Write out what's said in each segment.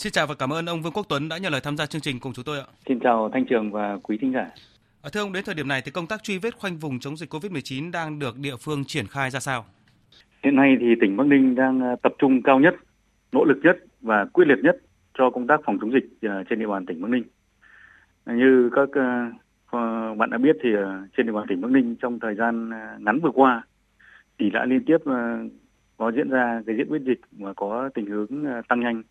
Xin chào và cảm ơn ông Vương Quốc Tuấn đã nhận lời tham gia chương trình cùng chúng tôi ạ. Xin chào Thanh Trường và quý thính giả. À, thưa ông, đến thời điểm này thì công tác truy vết khoanh vùng chống dịch COVID-19 đang được địa phương triển khai ra sao? Hiện nay thì tỉnh Bắc Ninh đang à, tập trung cao nhất, nỗ lực nhất và quyết liệt nhất cho công tác phòng chống dịch à, trên địa bàn tỉnh Bắc Ninh. Như các bạn đã biết thì trên địa bàn tỉnh Bắc Ninh trong thời gian ngắn vừa qua thì đã liên tiếp có diễn ra cái diễn biến dịch mà có tình hướng tăng nhanh.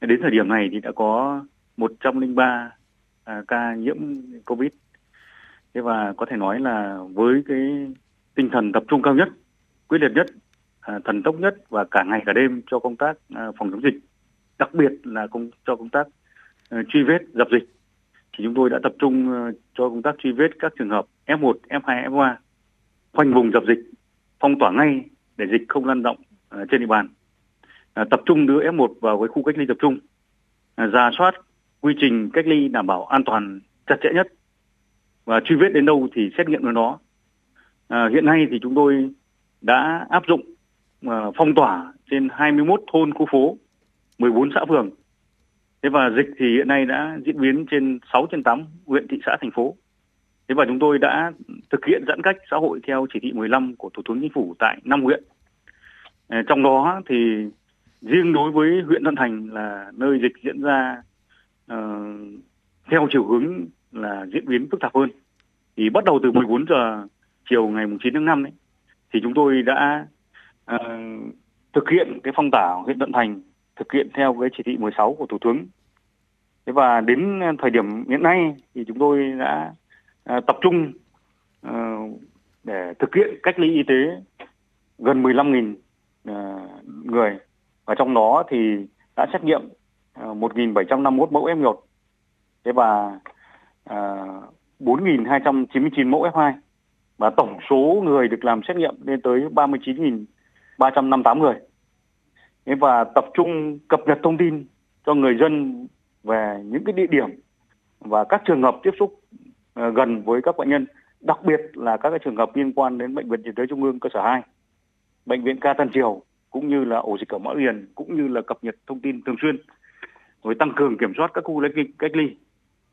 Đến thời điểm này thì đã có 103 à, ca nhiễm COVID. Thế và có thể nói là với cái tinh thần tập trung cao nhất quyết liệt nhất à, thần tốc nhất và cả ngày cả đêm cho công tác à, phòng chống dịch đặc biệt là công cho công tác à, truy vết dập dịch thì chúng tôi đã tập trung ờ, cho công tác truy vết các trường hợp F1, F2, F3 khoanh vùng dập dịch phong tỏa ngay để dịch không lan rộng ờ, trên địa bàn. À, tập trung đưa F1 vào cái khu cách ly tập trung à, ra soát quy trình cách ly đảm bảo an toàn chặt chẽ nhất và truy vết đến đâu thì xét nghiệm đến đó. À, hiện nay thì chúng tôi đã áp dụng uh, phong tỏa trên 21 thôn khu phố, 14 xã phường. Thế và dịch thì hiện nay đã diễn biến trên 6 trên 8 huyện thị xã thành phố. Thế và chúng tôi đã thực hiện giãn cách xã hội theo chỉ thị 15 của Thủ tướng Chính phủ tại 5 huyện. À, trong đó thì riêng đối với huyện tân Thành là nơi dịch diễn ra uh, theo chiều hướng là diễn biến phức tạp hơn. Thì bắt đầu từ 14 giờ chiều ngày 9 tháng 5 đấy, thì chúng tôi đã uh, thực hiện cái phong tỏa huyện Thuận Thành thực hiện theo cái chỉ thị 16 của Thủ tướng. Thế và đến thời điểm hiện nay thì chúng tôi đã uh, tập trung uh, để thực hiện cách ly y tế gần 15.000 uh, người và trong đó thì đã xét nghiệm à, 1.751 mẫu F1 thế và à, 4.299 mẫu F2 và tổng số người được làm xét nghiệm lên tới 39.358 người. Và tập trung cập nhật thông tin cho người dân về những cái địa điểm và các trường hợp tiếp xúc à, gần với các bệnh nhân, đặc biệt là các cái trường hợp liên quan đến bệnh viện nhiệt đới trung ương cơ sở 2, bệnh viện ca Tân Triều cũng như là ổ dịch ở Mã Điền cũng như là cập nhật thông tin thường xuyên rồi tăng cường kiểm soát các khu cách ly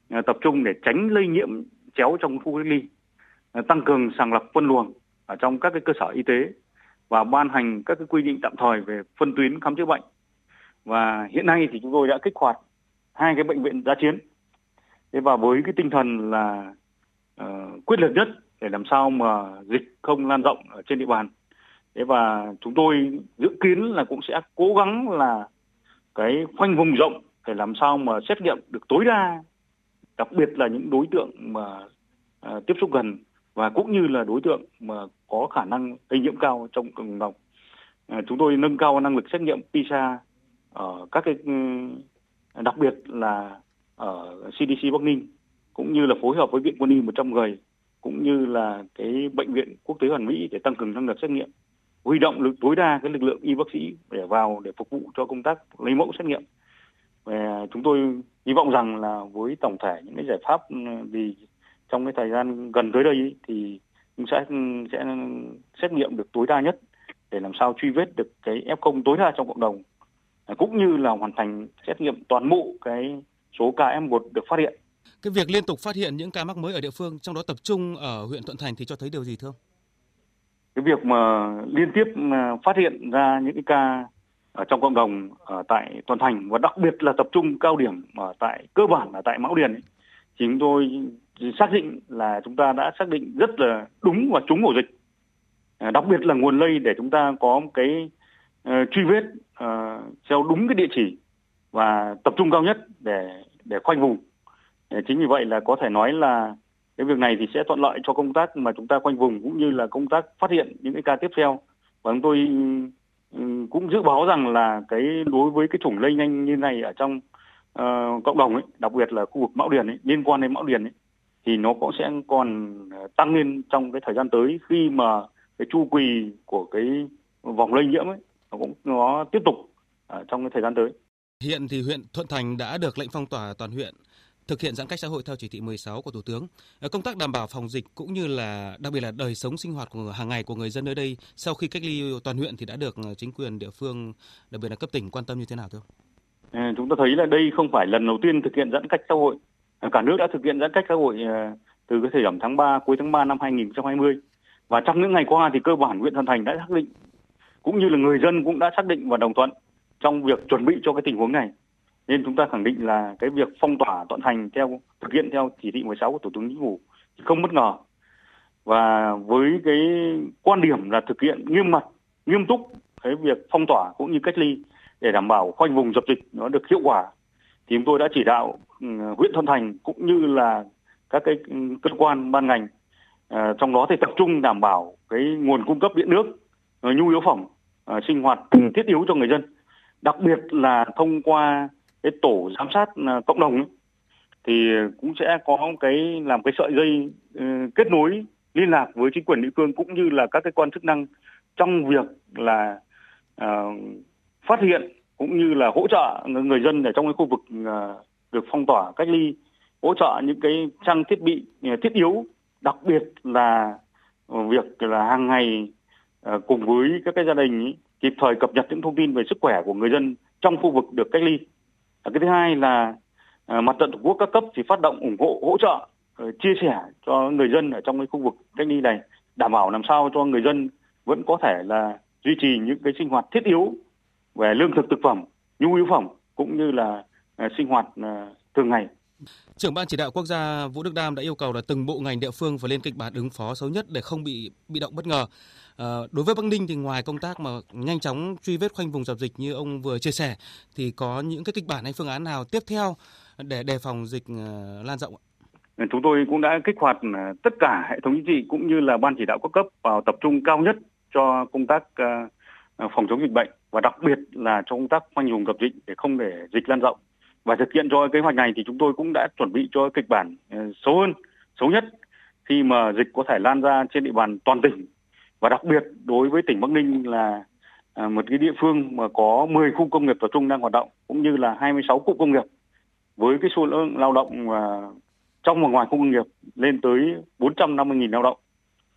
à, tập trung để tránh lây nhiễm chéo trong khu cách ly, à, tăng cường sàng lọc phân luồng ở trong các cái cơ sở y tế và ban hành các cái quy định tạm thời về phân tuyến khám chữa bệnh. Và hiện nay thì chúng tôi đã kích hoạt hai cái bệnh viện giá chiến. Thế và với cái tinh thần là uh, quyết liệt nhất để làm sao mà dịch không lan rộng ở trên địa bàn. Thế và chúng tôi dự kiến là cũng sẽ cố gắng là cái khoanh vùng rộng để làm sao mà xét nghiệm được tối đa đặc biệt là những đối tượng mà à, tiếp xúc gần và cũng như là đối tượng mà có khả năng lây nhiễm cao trong cộng đồng. À, chúng tôi nâng cao năng lực xét nghiệm PISA ở các cái ừ, đặc biệt là ở CDC Bắc Ninh cũng như là phối hợp với Viện Quân y 100 người cũng như là cái bệnh viện quốc tế Hoàn Mỹ để tăng cường năng lực xét nghiệm huy động lực tối đa cái lực lượng y bác sĩ để vào để phục vụ cho công tác lấy mẫu xét nghiệm và chúng tôi hy vọng rằng là với tổng thể những cái giải pháp ừ, vì trong cái thời gian gần tới đây thì cũng sẽ ừ, sẽ xét nghiệm được tối đa nhất để làm sao truy vết được cái F0 tối đa trong cộng đồng cũng như là hoàn thành xét nghiệm toàn bộ cái số ca F1 được phát hiện. Cái việc liên tục phát hiện những ca mắc mới ở địa phương, trong đó tập trung ở huyện Thuận Thành thì cho thấy điều gì thưa ông? Cái việc mà liên tiếp à, phát hiện ra những cái ca ở trong cộng đồng ở tại toàn thành và đặc biệt là tập trung cao điểm ở tại cơ bản là tại Mão Điền ấy, thì chúng tôi xác định là chúng ta đã xác định rất là đúng và trúng ổ dịch. À, đặc biệt là nguồn lây để chúng ta có một cái uh, truy vết uh, theo đúng cái địa chỉ và tập trung cao nhất để để khoanh vùng. Ờ, chính vì vậy là có thể nói là cái việc này thì sẽ thuận lợi cho công tác mà chúng ta khoanh vùng cũng như là công tác phát hiện những cái ca tiếp theo và chúng tôi ừ, cũng dự báo rằng là cái đối với cái chủng lây nhanh như này ở trong uh, cộng đồng ấy, đặc biệt là khu vực Mão Điền ấy, liên quan đến Mão Điền ấy, thì nó cũng sẽ còn ờ, tăng lên trong cái thời gian tới khi mà cái chu kỳ của cái vòng lây nhiễm ấy nó cũng nó tiếp tục ở trong cái thời gian tới. Hiện thì huyện Thuận Thành đã được lệnh phong tỏa toàn huyện thực hiện giãn cách xã hội theo chỉ thị 16 của Thủ tướng. Ờ, công tác đảm bảo phòng dịch cũng như là đặc biệt là đời sống sinh hoạt của hàng ngày của người dân nơi đây sau khi cách ly toàn huyện thì đã được ờ, chính quyền địa phương, đặc biệt là cấp tỉnh quan tâm như thế nào thưa ờ, chúng ta thấy là đây không phải lần đầu tiên thực hiện giãn cách xã hội. Cả nước đã thực hiện giãn cách xã hội từ cái thời điểm tháng 3 cuối tháng 3 năm 2020 và trong những ngày qua thì cơ bản huyện Thuận Thành đã xác định cũng như là người dân cũng đã xác định và đồng thuận trong việc chuẩn bị cho cái tình huống này nên chúng ta khẳng định là cái việc phong tỏa Thuận Thành theo thực hiện theo chỉ thị 16 của Thủ tướng Chính phủ không bất ngờ. Và với cái quan điểm là thực hiện nghiêm mật nghiêm túc cái việc phong tỏa cũng như cách ly để đảm bảo khoanh vùng dập dịch nó được hiệu quả thì chúng tôi đã chỉ đạo ừ, huyện Thuận Thành cũng như là các cái ừ, cơ quan ban ngành à, trong đó thì tập trung đảm bảo cái nguồn cung cấp điện nước ờ, nhu yếu phẩm à, sinh hoạt thiết yếu cho người dân. Đặc biệt là thông qua cái tổ giám sát ờ, cộng đồng ấy, thì cũng sẽ có cái làm cái sợi dây ờ, kết nối liên lạc với chính quyền địa phương cũng như là các cái quan chức năng trong việc là uh, phát hiện cũng như là hỗ trợ người dân ở trong cái khu vực uh, được phong tỏa cách ly hỗ trợ những cái trang thiết bị thiết yếu đặc biệt là việc là hàng ngày uh, cùng với các cái gia đình ý, kịp thời cập nhật những thông tin về sức khỏe của người dân trong khu vực được cách ly cái thứ hai là ờ, mặt trận tổ quốc các cấp thì phát động ủng hộ, hỗ trợ ờ, chia sẻ cho người dân ở trong cái khu vực cách ly này, đảm bảo làm sao cho người dân vẫn có thể là duy trì những cái sinh hoạt thiết yếu về lương thực thực phẩm, nhu yếu phẩm, cũng như là ờ, sinh hoạt thường ngày. Trưởng ban chỉ đạo quốc gia Vũ Đức Đam đã yêu cầu là từng bộ ngành địa phương phải lên kịch bản ứng phó xấu nhất để không bị bị động bất ngờ. À, đối với Bắc Ninh thì ngoài công tác mà nhanh chóng truy vết khoanh vùng dập dịch như ông vừa chia sẻ thì có những cái kịch bản hay phương án nào tiếp theo để đề phòng dịch ờ, lan rộng ạ? Chúng tôi cũng đã kích hoạt ờ, tất cả hệ thống chính trị cũng như là ban chỉ đạo các cấp vào tập trung cao nhất cho công tác phòng chống dịch bệnh và đặc biệt là cho công tác khoanh vùng dập dịch để không để dịch lan rộng và thực hiện cho kế hoạch này thì chúng tôi cũng đã chuẩn bị cho kịch bản ờ, xấu hơn xấu nhất khi mà dịch có thể lan ra trên địa bàn toàn tỉnh. Và đặc biệt đối với tỉnh Bắc Ninh là ờ, một cái địa phương mà có 10 khu công nghiệp tập trung đang hoạt động cũng như là 26 cụm công nghiệp. Với cái số lượng lao động ờ, trong và ngoài khu công nghiệp lên tới 450.000 lao động.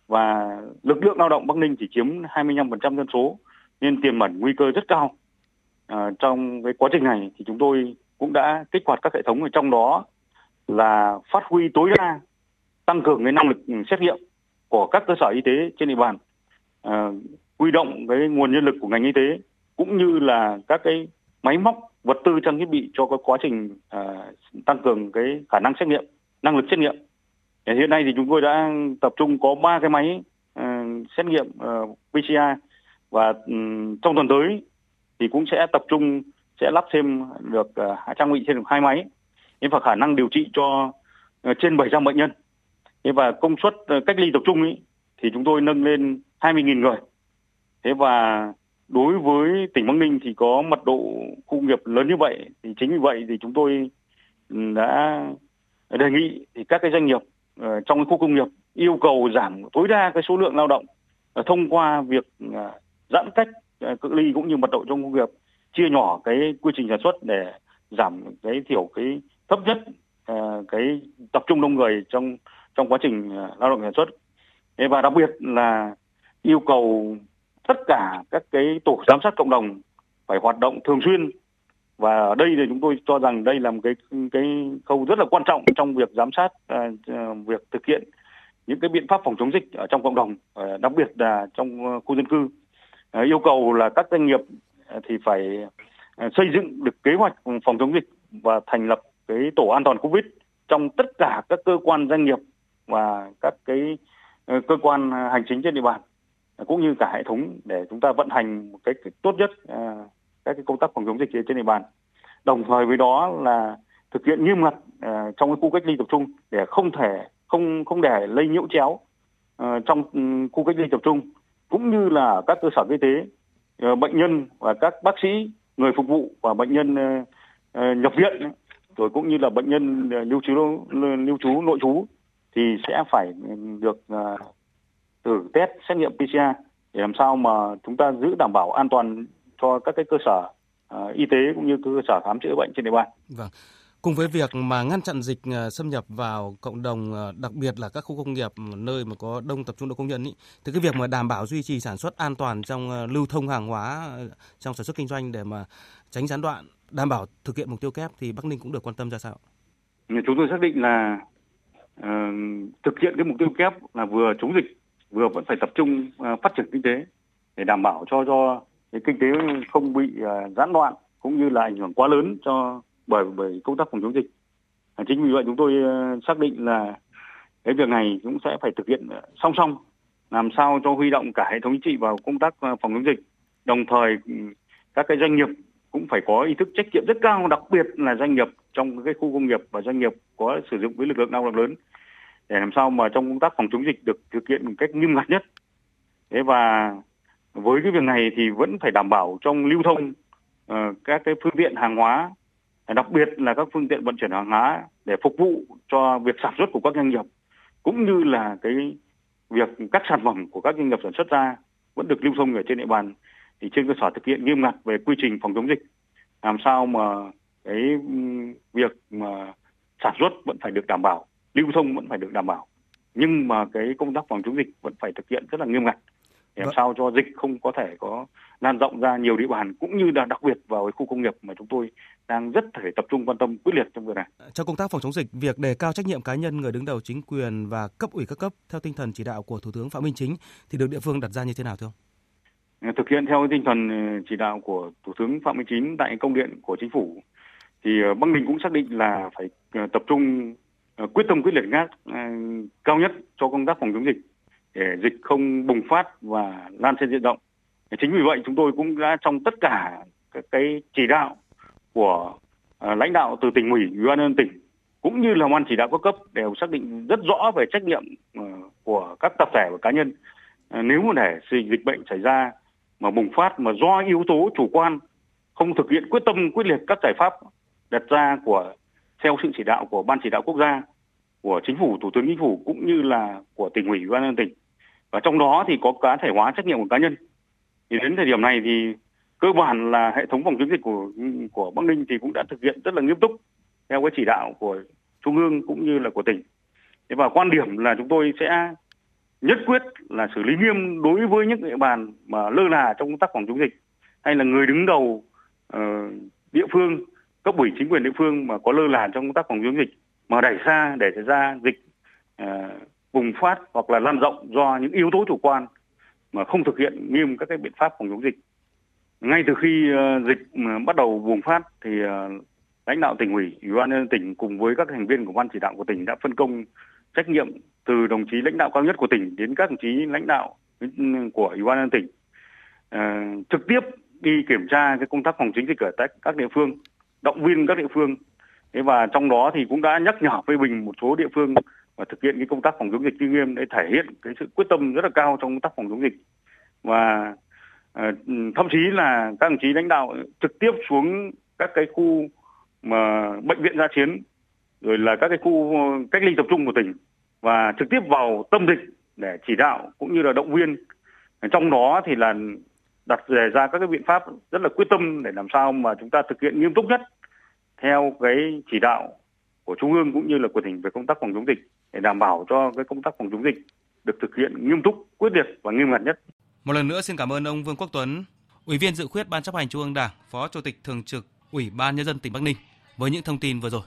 Và lực lượng lao động Bắc Ninh chỉ chiếm 25% dân số nên tiềm ẩn nguy cơ rất cao. À, trong cái quá trình này thì chúng tôi cũng đã kích hoạt các hệ thống ở trong đó là phát huy tối đa tăng cường cái năng lực xét nghiệm của các cơ sở y tế trên địa bàn à, huy động cái nguồn nhân lực của ngành y tế cũng như là các cái máy móc vật tư trang thiết bị cho cái quá trình à, tăng cường cái khả năng xét nghiệm năng lực xét nghiệm. Hiện nay thì chúng tôi đã tập trung có ba cái máy uh, xét nghiệm uh, PCR và um, trong tuần tới thì cũng sẽ tập trung sẽ lắp thêm được ờ, hai trang bị thêm được hai máy. Nhưng và khả năng điều trị cho ờ, trên 700 bệnh nhân. Thế và công suất ờ, cách ly tập trung ấy, thì chúng tôi nâng lên 20.000 người. Thế và đối với tỉnh Bắc Ninh thì có mật độ khu công nghiệp lớn như vậy thì chính vì vậy thì chúng tôi ừ, đã đề nghị thì các cái doanh nghiệp trong cái khu công nghiệp yêu cầu giảm tối đa cái số lượng lao động thông qua việc giãn cách cự ly cũng như mật độ trong công nghiệp chia nhỏ cái quy trình sản xuất để giảm cái thiểu cái thấp nhất uh, cái tập trung đông người trong trong quá trình ờ, lao động sản xuất. Và đặc biệt là yêu cầu tất cả các cái tổ giám sát cộng đồng phải hoạt động thường xuyên. Và ở đây thì chúng tôi cho rằng đây là một cái cái khâu rất là quan trọng trong việc giám sát uh, việc thực hiện những cái biện pháp phòng chống dịch ở trong cộng đồng uh, đặc biệt là trong khu dân cư. Uh, yêu cầu là các doanh nghiệp Ờ, thì phải ờ, xây dựng được kế hoạch phòng chống dịch và thành lập cái tổ an toàn covid trong tất cả các cơ quan doanh nghiệp và các cái ờ, cơ quan hành chính trên địa bàn, cũng như cả hệ thống để chúng ta vận hành một cách tốt nhất các cái công tác phòng chống dịch trên địa bàn. Đồng thời với đó là thực hiện nghiêm ngặt trong cái khu cách ly tập trung để không thể, không không để lây nhiễu chéo trong ừ, khu cách ly tập trung, cũng như là các cơ sở y tế Ờ, bệnh nhân và các bác sĩ, người phục vụ và bệnh nhân ờ, ờ, nhập viện rồi cũng như là bệnh nhân lưu trú lưu trú, nội trú thì sẽ phải ừ, được thử test xét nghiệm PCR để làm sao mà chúng ta giữ đảm bảo an toàn cho các cái cơ sở y tế cũng như cơ sở khám chữa bệnh trên địa bàn. Vâng. Cùng với việc mà ngăn chặn dịch ờ, xâm nhập vào cộng đồng, ờ, đặc biệt là các khu công nghiệp ừ, nơi mà có đông tập trung đông công nhân ý, thì cái việc mà đảm bảo duy trì sản xuất an toàn trong ờ, lưu thông hàng hóa trong sản xuất kinh doanh để mà tránh gián đoạn đảm bảo thực hiện mục tiêu kép thì Bắc Ninh cũng được quan tâm ra sao? Chúng tôi xác định là uh, thực hiện cái mục tiêu kép là vừa chống dịch vừa vẫn phải tập trung uh, phát triển kinh tế để đảm bảo cho cho cái kinh tế không bị uh, gián đoạn cũng như là ảnh hưởng quá lớn cho bởi bởi công tác phòng chống dịch. À, chính vì vậy chúng tôi ờ, xác định là cái việc này cũng sẽ phải thực hiện ờ, song song làm sao cho huy động cả hệ thống chính trị vào công tác ờ, phòng chống dịch đồng thời ừ, các cái doanh nghiệp cũng phải có ý thức trách nhiệm rất cao đặc biệt là doanh nghiệp trong cái khu công nghiệp và doanh nghiệp có sử dụng với lực lượng lao động lớn để làm sao mà trong công tác phòng chống dịch được thực hiện một cách nghiêm ngặt nhất thế và với cái việc này thì vẫn phải đảm bảo trong lưu thông uh, các cái phương tiện hàng hóa đặc biệt là các phương tiện vận chuyển hàng hóa để phục vụ cho việc sản xuất của các doanh nghiệp, cũng như là cái việc các sản phẩm của các doanh nghiệp sản xuất ra vẫn được lưu thông ở trên địa bàn, thì trên cơ sở thực hiện nghiêm ngặt về quy trình phòng chống dịch. Làm sao mà cái việc mà sản xuất vẫn phải được đảm bảo, lưu thông vẫn phải được đảm bảo. Nhưng mà cái công tác phòng chống dịch vẫn phải thực hiện rất là nghiêm ngặt để làm vâng. sao cho dịch không có thể có lan rộng ra nhiều địa bàn cũng như là đặc biệt vào khu công nghiệp mà chúng tôi đang rất phải tập trung quan tâm quyết liệt trong việc này. Trong công tác phòng chống dịch, việc đề cao trách nhiệm cá nhân người đứng đầu chính quyền và cấp ủy các cấp theo tinh thần chỉ đạo của Thủ tướng Phạm Minh Chính thì được địa phương đặt ra như thế nào thưa ông? thực hiện theo tinh thần ờ, chỉ đạo của Thủ tướng Phạm Minh Chính tại công điện của Chính phủ thì ờ, Bắc Ninh cũng xác định là phải ờ, tập trung quyết tâm quyết liệt ngát cao nhất cho công tác phòng chống dịch để dịch không bùng phát và lan trên diện rộng. Chính vì vậy chúng tôi cũng đã trong tất cả các cái chỉ đạo của à, lãnh đạo từ tỉnh ủy, ủy ban nhân tỉnh cũng như là ban chỉ đạo các cấp đều xác định rất rõ về trách nhiệm à, của các tập thể và cá nhân à, nếu mà để dịch bệnh xảy ra mà bùng phát mà do yếu tố chủ quan không thực hiện quyết tâm quyết liệt các giải pháp đặt ra của theo sự chỉ đạo của ban chỉ đạo quốc gia của chính phủ thủ tướng chính phủ cũng như là của tỉnh ủy ban nhân tỉnh và trong đó thì có cá thể hóa trách nhiệm của cá nhân. Thì đến thời điểm này thì cơ bản là hệ thống phòng chống dịch của của bắc ninh thì cũng đã thực hiện rất là nghiêm túc theo cái chỉ đạo của trung ương cũng như là của tỉnh. Thế và quan điểm là chúng tôi sẽ nhất quyết là xử lý nghiêm đối với những địa bàn mà lơ là trong công tác phòng chống dịch hay là người đứng đầu uh, địa phương cấp ủy chính quyền địa phương mà có lơ là trong công tác phòng chống dịch mà đẩy xa để xảy ra dịch uh, bùng phát hoặc là lan rộng do những yếu tố chủ quan mà không thực hiện nghiêm các cái biện pháp phòng chống dịch. Ngay từ khi ờ, dịch ờ, bắt đầu bùng phát thì ờ, lãnh đạo tỉnh ủy ủy ban nhân tỉnh cùng với các thành viên của ban chỉ đạo của tỉnh đã phân công trách nhiệm từ đồng chí lãnh đạo cao nhất của tỉnh đến các đồng chí lãnh đạo ừ, của ủy ban nhân tỉnh trực tiếp đi kiểm tra cái công tác phòng chống dịch ở tại các địa phương, động viên các địa phương. Thế và trong đó thì cũng đã nhắc nhở phê bình một số địa phương và thực hiện cái công tác phòng chống dịch nghiêm nghiêm để thể hiện cái sự quyết tâm rất là cao trong công tác phòng chống dịch. Và uh, thậm chí là các đồng chí lãnh đạo trực tiếp xuống các cái khu mà bệnh viện gia chiến rồi là các cái khu cách ly tập trung của tỉnh và trực tiếp vào tâm dịch để chỉ đạo cũng như là động viên. Trong đó thì là đặt đề ra các cái biện pháp rất là quyết tâm để làm sao mà chúng ta thực hiện nghiêm túc nhất theo cái chỉ đạo của trung ương cũng như là của tỉnh về công tác phòng chống dịch để đảm bảo cho cái công tác phòng chống dịch được thực hiện nghiêm túc, quyết liệt và nghiêm ngặt nhất. Một lần nữa xin cảm ơn ông Vương Quốc Tuấn, Ủy viên dự khuyết Ban chấp hành Trung ương Đảng, Phó Chủ tịch Thường trực Ủy ban Nhân dân tỉnh Bắc Ninh với những thông tin vừa rồi.